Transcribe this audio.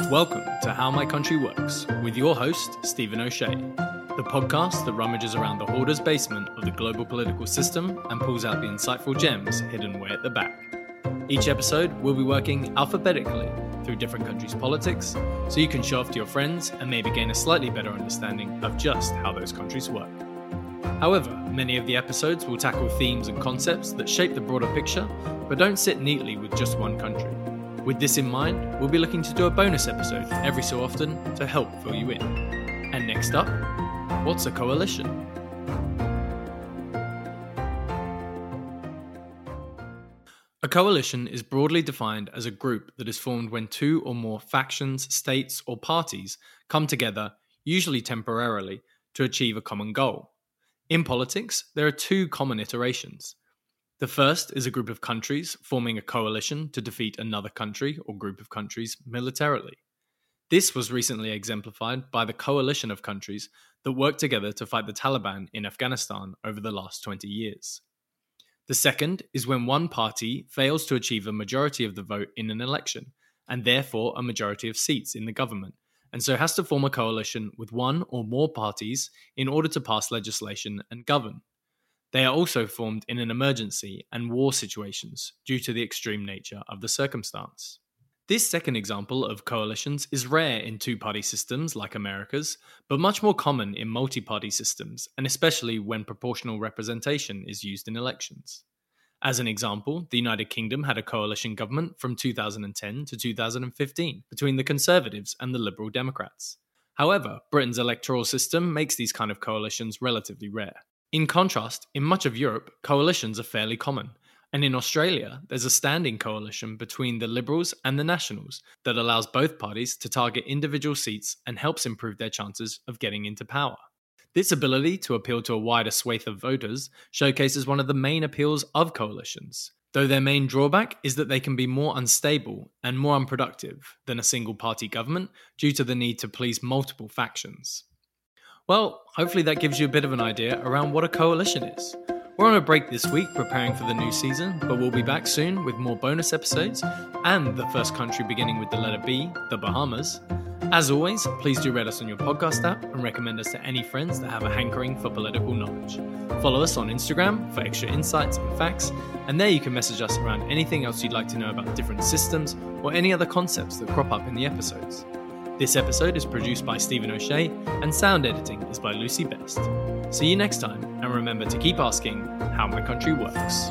Welcome to How My Country Works with your host, Stephen O'Shea, the podcast that rummages around the hoarder's basement of the global political system and pulls out the insightful gems hidden way at the back. Each episode, we'll be working alphabetically through different countries' politics so you can show off to your friends and maybe gain a slightly better understanding of just how those countries work. However, many of the episodes will tackle themes and concepts that shape the broader picture but don't sit neatly with just one country. With this in mind, we'll be looking to do a bonus episode every so often to help fill you in. And next up, what's a coalition? A coalition is broadly defined as a group that is formed when two or more factions, states, or parties come together, usually temporarily, to achieve a common goal. In politics, there are two common iterations. The first is a group of countries forming a coalition to defeat another country or group of countries militarily. This was recently exemplified by the coalition of countries that worked together to fight the Taliban in Afghanistan over the last 20 years. The second is when one party fails to achieve a majority of the vote in an election, and therefore a majority of seats in the government, and so has to form a coalition with one or more parties in order to pass legislation and govern. They are also formed in an emergency and war situations due to the extreme nature of the circumstance. This second example of coalitions is rare in two party systems like America's, but much more common in multi party systems, and especially when proportional representation is used in elections. As an example, the United Kingdom had a coalition government from 2010 to 2015 between the Conservatives and the Liberal Democrats. However, Britain's electoral system makes these kind of coalitions relatively rare. In contrast, in much of Europe, coalitions are fairly common. And in Australia, there's a standing coalition between the Liberals and the Nationals that allows both parties to target individual seats and helps improve their chances of getting into power. This ability to appeal to a wider swathe of voters showcases one of the main appeals of coalitions, though their main drawback is that they can be more unstable and more unproductive than a single party government due to the need to please multiple factions. Well, hopefully that gives you a bit of an idea around what a coalition is. We're on a break this week preparing for the new season, but we'll be back soon with more bonus episodes and the first country beginning with the letter B, the Bahamas. As always, please do rate us on your podcast app and recommend us to any friends that have a hankering for political knowledge. Follow us on Instagram for extra insights and facts, and there you can message us around anything else you'd like to know about different systems or any other concepts that crop up in the episodes. This episode is produced by Stephen O'Shea, and sound editing is by Lucy Best. See you next time, and remember to keep asking how my country works.